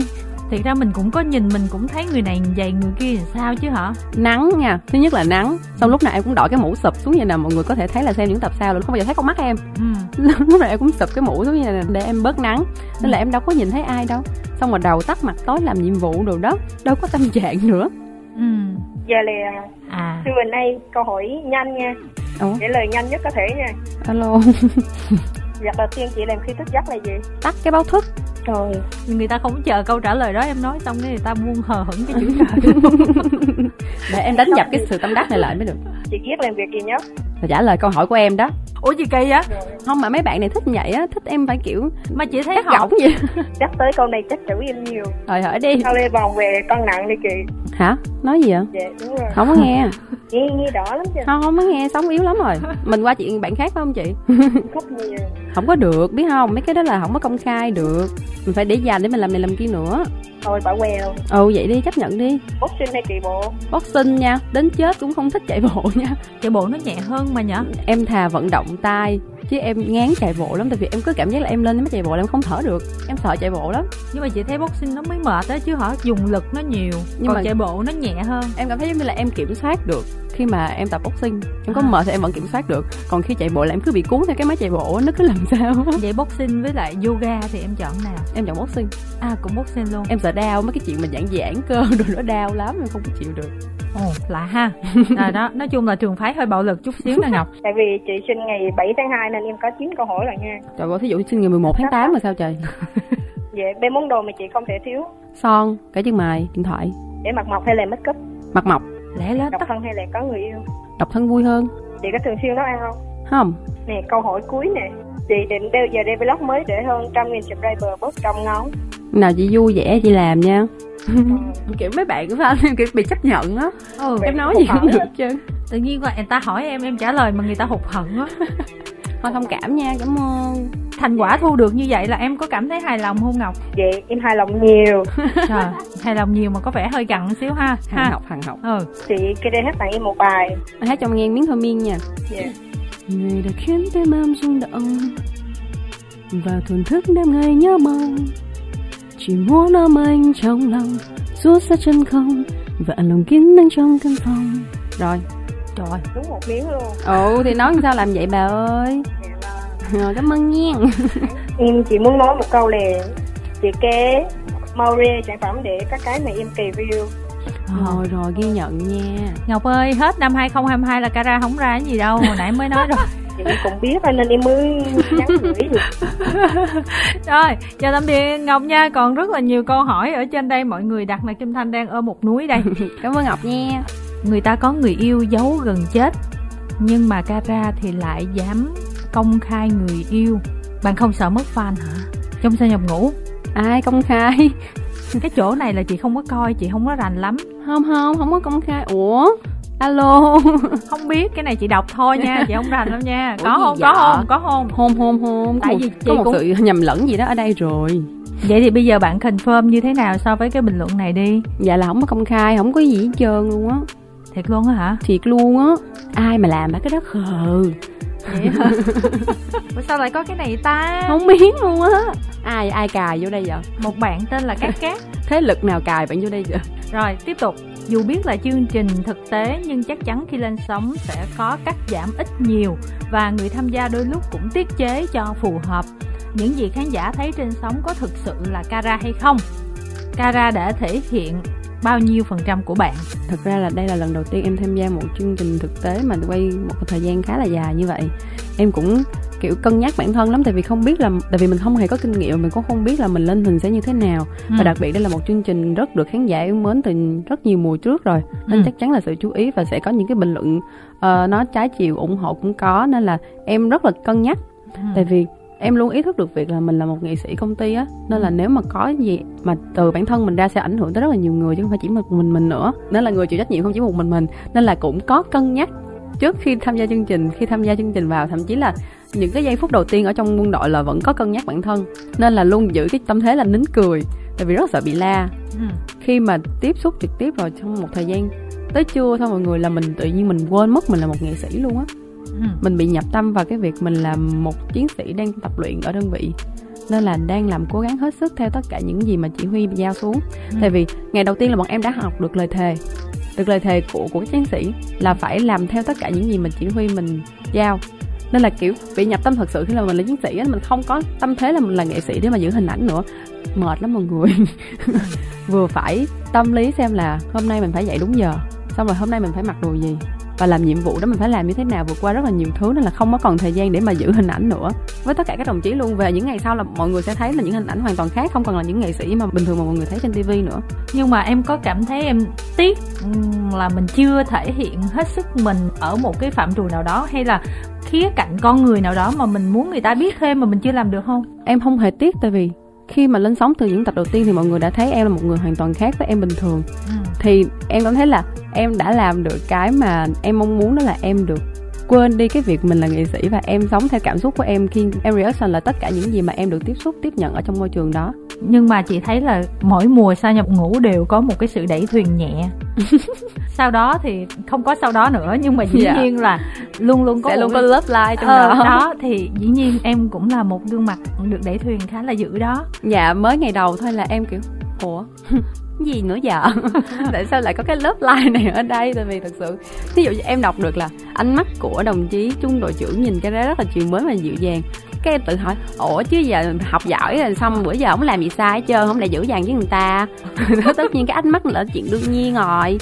thiệt ra mình cũng có nhìn mình cũng thấy người này vậy người kia làm sao chứ hả? Nắng nha thứ nhất là nắng. Xong lúc nào em cũng đội cái mũ sụp xuống như nào mọi người có thể thấy là xem những tập sau là không bao giờ thấy con mắt em. Ừ. [laughs] lúc nào em cũng sụp cái mũ xuống như này để em bớt nắng. Nên ừ. là em đâu có nhìn thấy ai đâu. Xong rồi đầu tắt mặt tối làm nhiệm vụ đồ đó đâu có tâm trạng nữa. Ừ. Giờ là à. từ mình nay câu hỏi nhanh nha. Ủa? trả lời nhanh nhất có thể nha. Alo [laughs] việc đầu tiên chị làm khi thức giấc là gì? Tắt cái báo thức. Rồi người ta không chờ câu trả lời đó em nói xong cái người ta buông hờ hững cái chữ [laughs] trời. Để em đánh nhập cái sự tâm đắc này lại mới được. Chị biết làm việc gì nhất và trả lời câu hỏi của em đó. Ủa gì kỳ á? Không mà mấy bạn này thích vậy á thích em phải kiểu mà chị thấy gọng gì chắc tới câu này chắc chữ em nhiều. Rồi hỏi đi. Sao lên vòng về con nặng đi chị. Hả? Nói gì ạ dạ đúng rồi. Không có nghe. Nghe nghe đỏ lắm chứ. Không không có nghe sống yếu lắm rồi. [laughs] Mình qua chuyện bạn khác phải không chị? Khóc nhiều không có được biết không? Mấy cái đó là không có công khai được. Mình phải để dành để mình làm này làm kia nữa. Thôi bỏ queo. Ừ vậy đi chấp nhận đi. Boxing hay chạy bộ? Boxing nha đến chết cũng không thích chạy bộ nha. Chạy bộ nó nhẹ hơn mà nhở? Em thà vận động tay chứ em ngán chạy bộ lắm tại vì em có cảm giác là em lên mới chạy bộ là em không thở được. Em sợ chạy bộ lắm. Nhưng mà chị thấy boxing nó mới mệt đó chứ hả dùng lực nó nhiều nhưng còn mà chạy bộ nó nhẹ hơn. Em cảm thấy giống như là em kiểm soát được khi mà em tập boxing. Em có à. mệt thì em vẫn kiểm soát được còn khi chạy bộ là em cứ bị cuốn theo cái máy chạy bộ nó cứ làm sao vậy boxing với lại yoga thì em chọn nào? Em chọn boxing. À cũng boxing luôn. Em sợ đau mấy cái chuyện mà giãn giãn cơ [laughs] rồi nó đau lắm em không có chịu được ồ lạ ha. [laughs] À, đó nói chung là trường phái hơi bạo lực chút xíu nè ngọc. Tại vì chị sinh ngày 7 tháng 2 nên em có 9 câu hỏi rồi nha. Trời ơi thí dụ sinh ngày 11 tháng 8 là sao trời? Vậy [laughs] dạ, bên món đồ mà chị không thể thiếu. Son cái chân mày điện thoại. Để mặt mộc hay là make up? Mặt mộc lẽ lết độc thân hay là có người yêu? Độc thân vui hơn. Chị có thường xuyên nấu ăn không? Không. Nè câu hỏi cuối nè. Chị định đeo giờ đây vlog mới để hơn trăm nghìn subscriber bớt trong ngón nào chị vui vẻ chị làm nha. [laughs] Kiểu mấy bạn của fan [laughs] kiểu bị chấp nhận á. Ừ, em nói gì cũng được chứ. Tự nhiên người ta hỏi em em trả lời mà người ta hụt hận á. [laughs] Thôi thông cảm nha cảm ơn. Thành quả thu được như vậy là em có cảm thấy hài lòng không ngọc? Vậy em hài lòng nhiều. Trời hài lòng nhiều mà có vẻ hơi gặn xíu ha. Hàng ha. học hàng học. Ừ. Chị cái đây hát tặng em một bài. Hát cho nghe miếng thôi miên nha. Yeah. người đã khiến tim em rung động và thổn thức đem ngày nhớ mong chỉ muốn ôm anh trong lòng suốt xa chân không và lòng kín đang trong căn phòng. Rồi trời đúng một miếng luôn. Ừ thì nói sao làm vậy bà ơi? Rồi cảm ơn nha. Em chỉ muốn nói một câu là chị kế mau re sản phẩm để các cái mà em review rồi rồi ghi nhận nha. Ngọc ơi hết năm 2022 là Cara không ra cái gì đâu hồi nãy mới nói rồi [laughs] chị cũng biết nên em mới nhắn gửi [laughs] rồi chào tạm biệt ngọc nha. Còn rất là nhiều câu hỏi ở trên đây mọi người đặt là kim thanh đang ở một núi đây. [laughs] Cảm ơn ngọc nha. Người ta có người yêu giấu gần chết nhưng mà Cara thì lại dám công khai người yêu. Bạn không sợ mất fan hả? Trong xe nhập ngủ ai công khai? Cái chỗ này là chị không có coi chị không có rành lắm. Không không không có công khai. Ủa alo. [laughs] Không biết cái này chị đọc thôi nha chị không rành lắm nha. Có không dạ? có không có không? Hôn hôn hôn. Tại vì chị có một cũng... sự nhầm lẫn gì đó ở đây rồi. Vậy thì bây giờ bạn confirm như thế nào so với cái bình luận này đi? Dạ là không có công khai không có gì hết trơn luôn á. Thiệt luôn á hả? Thiệt luôn á. Ai mà làm mấy cái đó khờ. Vậy hả? [laughs] Sao lại có cái này ta? Không biết luôn á. Ai ai cài vô đây vậy? Một bạn tên là cát cát. Thế lực nào cài bạn vô đây vậy? Rồi tiếp tục dù biết là chương trình thực tế, nhưng chắc chắn khi lên sóng sẽ có cắt giảm ít nhiều và người tham gia đôi lúc cũng tiết chế cho phù hợp. Những gì khán giả thấy trên sóng có thực sự là cara hay không? Cara đã thể hiện bao nhiêu phần trăm của bạn? Thật ra là đây là lần đầu tiên em tham gia một chương trình thực tế mà quay một thời gian khá là dài như vậy. Em cũng kiểu cân nhắc bản thân lắm tại vì không biết là tại vì mình không hề có kinh nghiệm mình cũng không biết là mình lên hình sẽ như thế nào ừ. và đặc biệt đây là một chương trình rất được khán giả yêu mến từ rất nhiều mùa trước rồi nên ừ. chắc chắn là sự chú ý và sẽ có những cái bình luận uh, nó trái chiều ủng hộ cũng có nên là em rất là cân nhắc ừ. tại vì em luôn ý thức được việc là mình là một nghệ sĩ công ty á nên là nếu mà có gì mà từ bản thân mình ra sẽ ảnh hưởng tới rất là nhiều người chứ không phải chỉ một mình mình nữa nên là người chịu trách nhiệm không chỉ một mình mình nên là cũng có cân nhắc trước khi tham gia chương trình khi tham gia chương trình vào thậm chí là những cái giây phút đầu tiên ở trong quân đội là vẫn có cân nhắc bản thân nên là luôn giữ cái tâm thế là nín cười tại vì rất sợ bị la ừ. khi mà tiếp xúc trực tiếp rồi trong một thời gian tới trưa thôi mọi người là mình tự nhiên mình quên mất mình là một nghệ sĩ luôn á ừ. mình bị nhập tâm vào cái việc mình là một chiến sĩ đang tập luyện ở đơn vị nên là đang làm cố gắng hết sức theo tất cả những gì mà chỉ huy giao xuống ừ. tại vì ngày đầu tiên là bọn em đã học được lời thề được lời thề của của các chiến sĩ là phải làm theo tất cả những gì mình chỉ huy, mình giao. Nên là, kiểu, bị nhập tâm thật sự khi là mình là chiến sĩ á, mình không có tâm thế là mình là nghệ sĩ để mà giữ hình ảnh nữa. Mệt lắm mọi người. [laughs] Vừa phải tâm lý xem là hôm nay mình phải dậy đúng giờ, xong rồi hôm nay mình phải mặc đồ gì và làm nhiệm vụ đó mình phải làm như thế nào vượt qua rất là nhiều thứ nên là không có còn thời gian để mà giữ hình ảnh nữa. Với tất cả các đồng chí luôn về những ngày sau là mọi người sẽ thấy là những hình ảnh hoàn toàn khác không còn là những nghệ sĩ mà bình thường mà mọi người thấy trên tivi nữa. Nhưng mà em có cảm thấy em tiếc là mình chưa thể hiện hết sức mình ở một cái phạm trù nào đó hay là khía cạnh con người nào đó mà mình muốn người ta biết thêm mà mình chưa làm được không? Em không hề tiếc tại vì khi mà lên sóng từ những tập đầu tiên thì mọi người đã thấy em là một người hoàn toàn khác với em bình thường. Ừ. thì em cảm thấy là em đã làm được cái mà em mong muốn đó là em được quên đi cái việc mình là nghệ sĩ và em sống theo cảm xúc của em khi em reaction là tất cả những gì mà em được tiếp xúc tiếp nhận ở trong môi trường đó. Nhưng mà chị thấy là mỗi mùa sa nhập ngũ đều có một cái sự đẩy thuyền nhẹ [laughs] sau đó thì không có sau đó nữa nhưng mà dĩ. Dạ. nhiên là luôn luôn có Sẽ luôn có lớp like trong ờ, đó. đó thì dĩ nhiên em cũng là một gương mặt được đẩy thuyền khá là dữ đó. Dạ mới ngày đầu thôi là em kiểu ủa? [laughs] Gì nữa giờ [laughs] tại sao lại có cái lớp like này ở đây? Tại vì thật sự ví dụ như em đọc được là ánh mắt của đồng chí trung đội trưởng nhìn cái đó rất là chiều mới và dịu dàng cái em tự hỏi, ủa, chứ giờ học giỏi rồi xong bữa giờ không làm gì sai hết trơn, không lại dữ dàng với người ta? [laughs] Tất nhiên cái ánh mắt là chuyện đương nhiên rồi.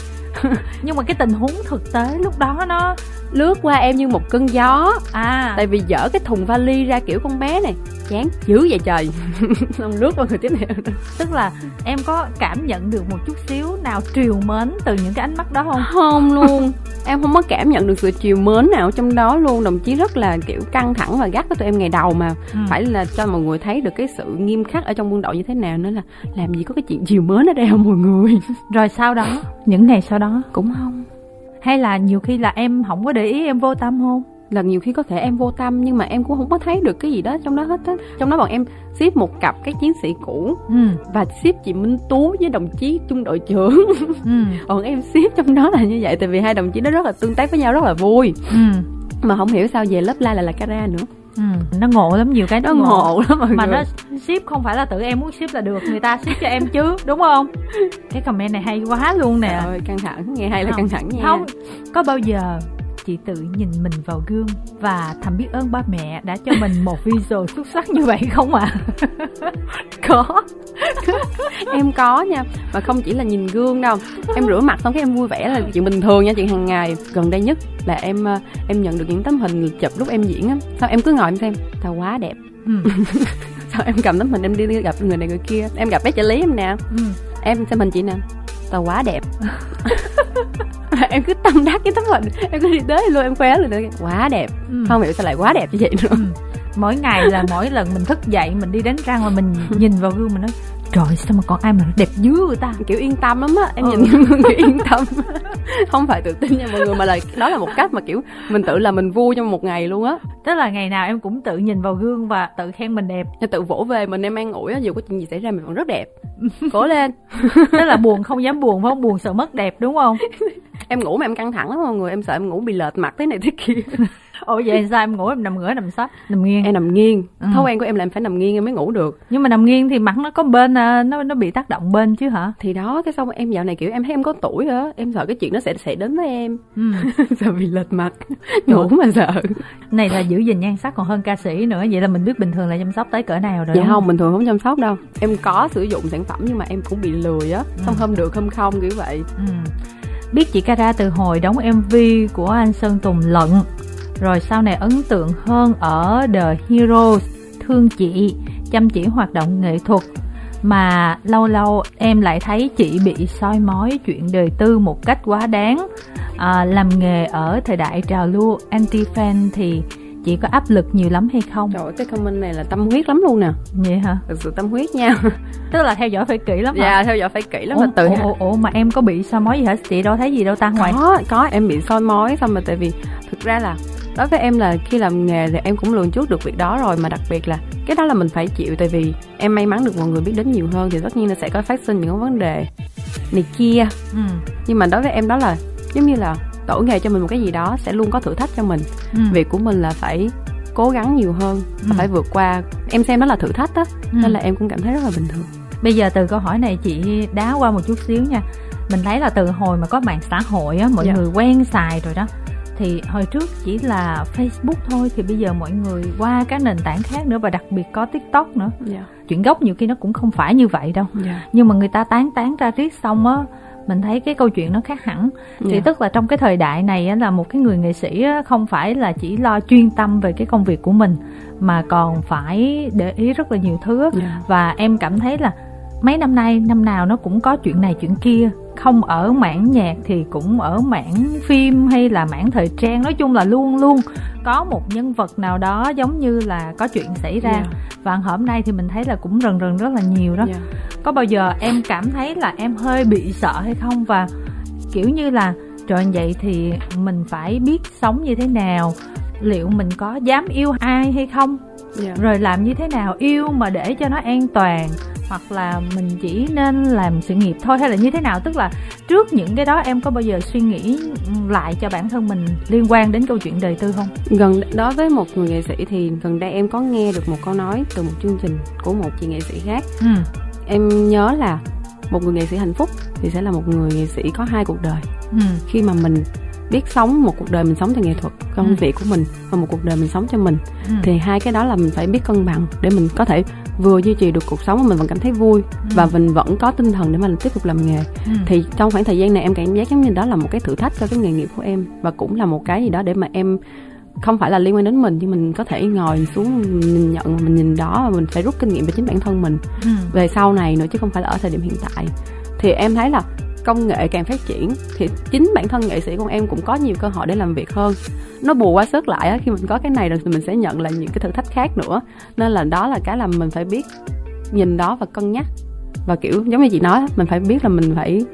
Nhưng mà cái tình huống thực tế lúc đó nó lướt qua em như một cơn gió. À. Tại vì dở cái thùng vali ra kiểu con bé này chán dữ vậy trời. [laughs] Xong lướt qua người tiếp theo. Tức là em có cảm nhận được một chút xíu nào triều mến từ những cái ánh mắt đó không? Không luôn. [laughs] Em không có cảm nhận được sự chiều mến nào trong đó luôn. Đồng chí rất là kiểu căng thẳng và gắt với tụi em ngày đầu mà. Ừ. phải là cho mọi người thấy được cái sự nghiêm khắc ở trong quân đội như thế nào nữa là làm gì có cái chuyện chiều mến ở đây không mọi người? Rồi sau đó những ngày sau đó? Cũng không hay là nhiều khi là em không có để ý em vô tâm không là nhiều khi có thể em vô tâm nhưng mà em cũng không có thấy được cái gì đó trong đó hết á trong đó bọn em ship một cặp các chiến sĩ cũ ừ. và ship chị Minh Tú với đồng chí trung đội trưởng ừ. [laughs] bọn em ship trong đó là như vậy tại vì hai đồng chí đó rất là tương tác với nhau rất là vui ừ. mà không hiểu sao về lớp like lại là Cara nữa Ừ, nó ngộ lắm nhiều cái nó, nó ngộ, ngộ lắm mọi mà người. nó ship không phải là tự em muốn ship là được người ta ship cho em chứ đúng không? Cái comment này hay quá luôn nè. Trời căng thẳng nghe hay là căng thẳng nha. không có bao giờ chị tự nhìn mình vào gương và thầm biết ơn ba mẹ đã cho mình một [laughs] visual xuất sắc như vậy không ạ? À? [laughs] có. [laughs] Em có nha mà không chỉ là nhìn gương đâu. Em rửa mặt xong cái em vui vẻ là chuyện bình thường nha chuyện hàng ngày. Gần đây nhất là em ờ, em nhận được những tấm hình chụp lúc em diễn á. Sao em cứ ngồi em xem? Tao quá đẹp. Ừ. sao em cầm tấm hình em đi, đi gặp người này người kia? Em gặp bé trợ lý em nè. Ừ. em xem hình chị nè. Tao quá đẹp [laughs] em cứ tâm đắc cái tấm hình em cứ đi tới luôn em khoe rồi quá đẹp. Ừ. không hiểu sao lại quá đẹp như vậy nữa. Ừ. mỗi ngày là mỗi lần mình thức dậy mình đi đánh răng là mình nhìn vào gương mình nói trời sao mà còn ai mà đẹp dữ người ta? Kiểu yên tâm lắm á em ừ. nhìn người kiểu yên tâm. [laughs] Không phải tự tin nha mọi người mà là đó là một cách mà kiểu mình tự là mình vui trong một ngày luôn á. Tức là ngày nào em cũng tự nhìn vào gương và tự khen mình đẹp. Tự vỗ về mình em an ủi á dù có chuyện gì xảy ra mình vẫn rất đẹp. [laughs] Cố lên. Tức là buồn không dám buồn phải không? Buồn sợ mất đẹp đúng không em ngủ mà em căng thẳng lắm mọi người em sợ em ngủ bị lệch mặt thế này thế kia. [laughs] Ồ vậy sao em ngủ em nằm ngửa nằm sấp nằm nghiêng? Em nằm nghiêng. Ừ. thói quen của em là em phải nằm nghiêng em mới ngủ được. Nhưng mà nằm nghiêng thì mặt nó có bên à, nó nó bị tác động bên chứ hả? Thì đó cái xong em dạo này kiểu em thấy em có tuổi á em sợ cái chuyện nó sẽ sẽ đến với em. Ừ. [laughs] sợ bị lệch mặt. [laughs] Ngủ mà sợ. Này là giữ gìn nhan sắc còn hơn ca sĩ nữa vậy là mình biết bình thường là chăm sóc tới cỡ nào rồi dạ không? bình thường không chăm sóc đâu. Em có sử dụng sản phẩm nhưng mà em cũng bị lười á. Ừ. không hôm được hôm không kiểu vậy. Ừ biết chị Cara từ hồi đóng MV của anh Sơn Tùng Lận rồi sau này ấn tượng hơn ở The Heroes thương chị chăm chỉ hoạt động nghệ thuật. Mà lâu lâu em lại thấy chị bị soi mói chuyện đời tư một cách quá đáng. À, làm nghề ở thời đại trào lưu anti fan thì chị có áp lực nhiều lắm hay không? Trời ơi cái comment này là tâm huyết lắm luôn nè. Vậy hả? Thực sự tâm huyết nha. [laughs] Tức là theo dõi phải kỹ lắm dạ theo dõi phải kỹ lắm ủa, mà tự ủa, ủa, ủa mà em có bị soi mói gì hả? Chị đâu thấy gì đâu ta ngoài có có em bị soi mói xong mà tại vì thực ra là đối với em là khi làm nghề thì em cũng lường trước được việc đó rồi mà đặc biệt là cái đó là mình phải chịu tại vì em may mắn được mọi người biết đến nhiều hơn thì tất nhiên là sẽ có phát sinh những vấn đề này kia. Ừ. nhưng mà đối với em đó là giống như là tổ nghề cho mình một cái gì đó sẽ luôn có thử thách cho mình ừ. việc của mình là phải cố gắng nhiều hơn ừ. phải vượt qua em xem đó là thử thách đó ừ. nên là em cũng cảm thấy rất là bình thường bây giờ từ câu hỏi này chị đá qua một chút xíu nha mình thấy là từ hồi mà có mạng xã hội á mọi dạ. người quen xài rồi đó thì hồi trước chỉ là Facebook thôi thì bây giờ mọi người qua các nền tảng khác nữa và đặc biệt có TikTok nữa. Yeah. Dạ. Chuyện gốc nhiều khi nó cũng không phải như vậy đâu. Yeah. Dạ. Nhưng mà người ta tán tán ra riết xong á mình thấy cái câu chuyện nó khác hẳn thì yeah. tức là trong cái thời đại này là một cái người nghệ sĩ không phải là chỉ lo chuyên tâm về cái công việc của mình mà còn phải để ý rất là nhiều thứ yeah. và em cảm thấy là mấy năm nay năm nào nó cũng có chuyện này chuyện kia. Không ở mảng nhạc thì cũng ở mảng phim hay là mảng thời trang. Nói chung là luôn luôn có một nhân vật nào đó giống như là có chuyện xảy ra. Yeah. và hôm nay thì mình thấy là cũng rần rần rất là nhiều đó. Yeah. có bao giờ em cảm thấy là em hơi bị sợ hay không? Và kiểu như là trời vậy thì mình phải biết sống như thế nào? Liệu mình có dám yêu ai hay không? Yeah. rồi làm như thế nào yêu mà để cho nó an toàn hoặc là mình chỉ nên làm sự nghiệp thôi hay là như thế nào tức là trước những cái đó em có bao giờ suy nghĩ lại cho bản thân mình liên quan đến câu chuyện đời tư không gần đó với một người nghệ sĩ thì gần đây em có nghe được một câu nói từ một chương trình của một chị nghệ sĩ khác ừ. em nhớ là một người nghệ sĩ hạnh phúc thì sẽ là một người nghệ sĩ có hai cuộc đời ừ. khi mà mình biết sống một cuộc đời mình sống theo nghệ thuật công ừ. việc của mình và một cuộc đời mình sống cho mình ừ. thì hai cái đó là mình phải biết cân bằng để mình có thể vừa duy trì được cuộc sống mà mình vẫn cảm thấy vui ừ. và mình vẫn có tinh thần để mình tiếp tục làm nghề ừ. thì trong khoảng thời gian này em cảm giác giống như đó là một cái thử thách cho cái nghề nghiệp của em và cũng là một cái gì đó để mà em không phải là liên quan đến mình nhưng mình có thể ngồi xuống nhìn nhận mình nhìn đó và mình phải rút kinh nghiệm về chính bản thân mình ừ. về sau này nữa chứ không phải là ở thời điểm hiện tại thì em thấy là công nghệ càng phát triển thì chính bản thân nghệ sĩ của em cũng có nhiều cơ hội để làm việc hơn. Nó bù qua sức lại á khi mình có cái này rồi thì mình sẽ nhận lại những cái thử thách khác nữa. Nên là đó là cái là mình phải biết nhìn đó và cân nhắc. Và kiểu giống như chị nói mình phải biết là mình phải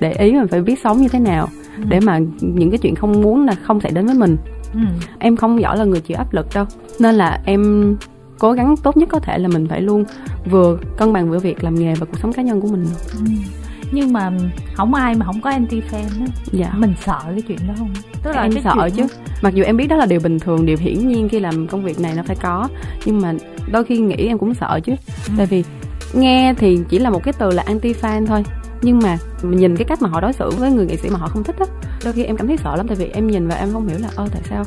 để ý mình phải biết sống như thế nào ừ. để mà những cái chuyện không muốn là không xảy đến với mình. Ừ. em không giỏi là người chịu áp lực đâu. Nên là em cố gắng tốt nhất có thể là mình phải luôn vừa cân bằng giữa việc làm nghề và cuộc sống cá nhân của mình. Ừ nhưng mà không ai mà không có anti fan á. Dạ. Mình sợ cái chuyện đó không? Tức là em sợ chứ. đó. mặc dù em biết đó là điều bình thường điều hiển nhiên khi làm công việc này nó phải có. Nhưng mà đôi khi nghĩ em cũng sợ chứ. Ừ. tại vì nghe thì chỉ là một cái từ là anti fan thôi. Nhưng mà nhìn cái cách mà họ đối xử với người nghệ sĩ mà họ không thích á đôi khi em cảm thấy sợ lắm. Tại vì em nhìn và em không hiểu là ơ tại sao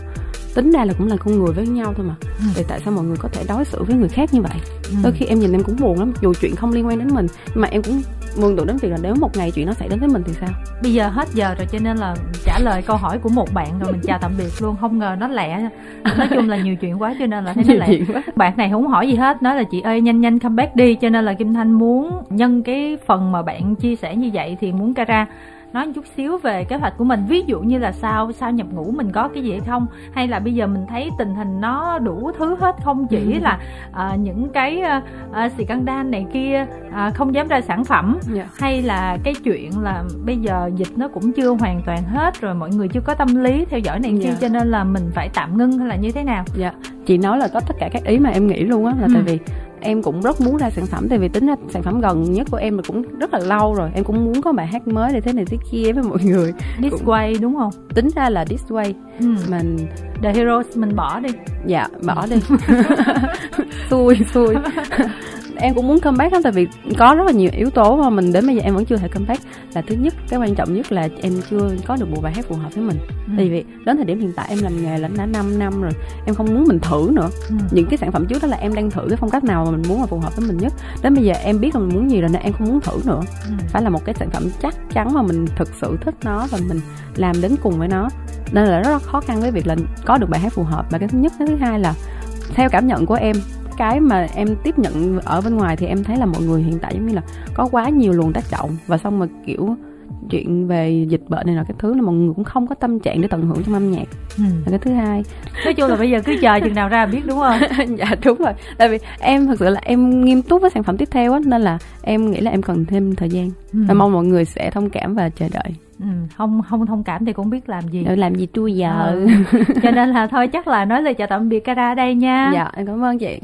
tính ra là cũng là con người với nhau thôi mà. Ừ. thì tại sao mọi người có thể đối xử với người khác như vậy? Ừ. đôi khi em nhìn em cũng buồn lắm dù chuyện không liên quan đến mình nhưng mà em cũng mường tượng đến việc là nếu một ngày chuyện nó xảy đến với mình thì sao? Bây giờ hết giờ rồi cho nên là trả lời câu hỏi của một bạn rồi mình chào tạm biệt luôn. Không ngờ nó lẹ nói chung là nhiều chuyện quá cho nên là thấy nó lẹ. bạn này không hỏi gì hết nói là chị ơi nhanh nhanh comeback đi. Cho nên là kim thanh muốn nhân cái phần mà bạn chia sẻ như vậy thì muốn ra nói một chút xíu về kế hoạch của mình ví dụ như là sao sao nhập ngũ mình có cái gì hay không hay là bây giờ mình thấy tình hình nó đủ thứ hết không chỉ ừ. là uh, những cái uh, xì căng đan này kia uh, không dám ra sản phẩm yeah. Dạ. hay là cái chuyện là bây giờ dịch nó cũng chưa hoàn toàn hết rồi mọi người chưa có tâm lý theo dõi này yeah. kia dạ. cho nên là mình phải tạm ngưng hay là như thế nào dạ chị nói là có tất cả các ý mà em nghĩ luôn á là ừ. tại vì em cũng rất muốn ra sản phẩm tại vì tính ra sản phẩm gần nhất của em là cũng rất là lâu rồi. Em cũng muốn có bài hát mới để thế này thế kia với mọi người. This way đúng không? Tính ra là this way. Ừ. mình the heroes mình bỏ đi. Dạ bỏ đi. [laughs] [laughs] Xui xui [laughs] em cũng muốn comeback lắm tại vì có rất là nhiều yếu tố mà mình đến bây giờ em vẫn chưa thể comeback là thứ nhất cái quan trọng nhất là em chưa có được một bài hát phù hợp với mình. Ừ. tại vì đến thời điểm hiện tại em làm nghề là đã 5 năm rồi em không muốn mình thử nữa. Ừ. những cái sản phẩm trước đó là em đang thử cái phong cách nào mà mình muốn là phù hợp với mình nhất. Đến bây giờ em biết là mình muốn gì rồi nên em không muốn thử nữa. Ừ. phải là một cái sản phẩm chắc chắn mà mình thực sự thích nó và mình làm đến cùng với nó. Nên là rất là khó khăn với việc là có được bài hát phù hợp. Và cái thứ nhất cái thứ hai là theo cảm nhận của em cái mà em tiếp nhận ở bên ngoài thì em thấy là mọi người hiện tại giống như là có quá nhiều luồng tác động. Và xong mà kiểu chuyện về dịch bệnh này là cái thứ là mọi người cũng không có tâm trạng để tận hưởng trong âm nhạc. Ừ. là cái thứ hai. Nói chung là bây giờ cứ chờ chừng nào ra biết đúng không? [laughs] Dạ đúng rồi. Tại vì em thực sự là em nghiêm túc với sản phẩm tiếp theo á nên là em nghĩ là em cần thêm thời gian. Ừ. mong mọi người sẽ thông cảm và chờ đợi. Ừ, không không thông cảm thì cũng biết làm gì. Để làm gì tru giờ. Ừ. cho nên là thôi chắc là nói lời chào tạm biệt Cara đây nha. Dạ em cảm ơn chị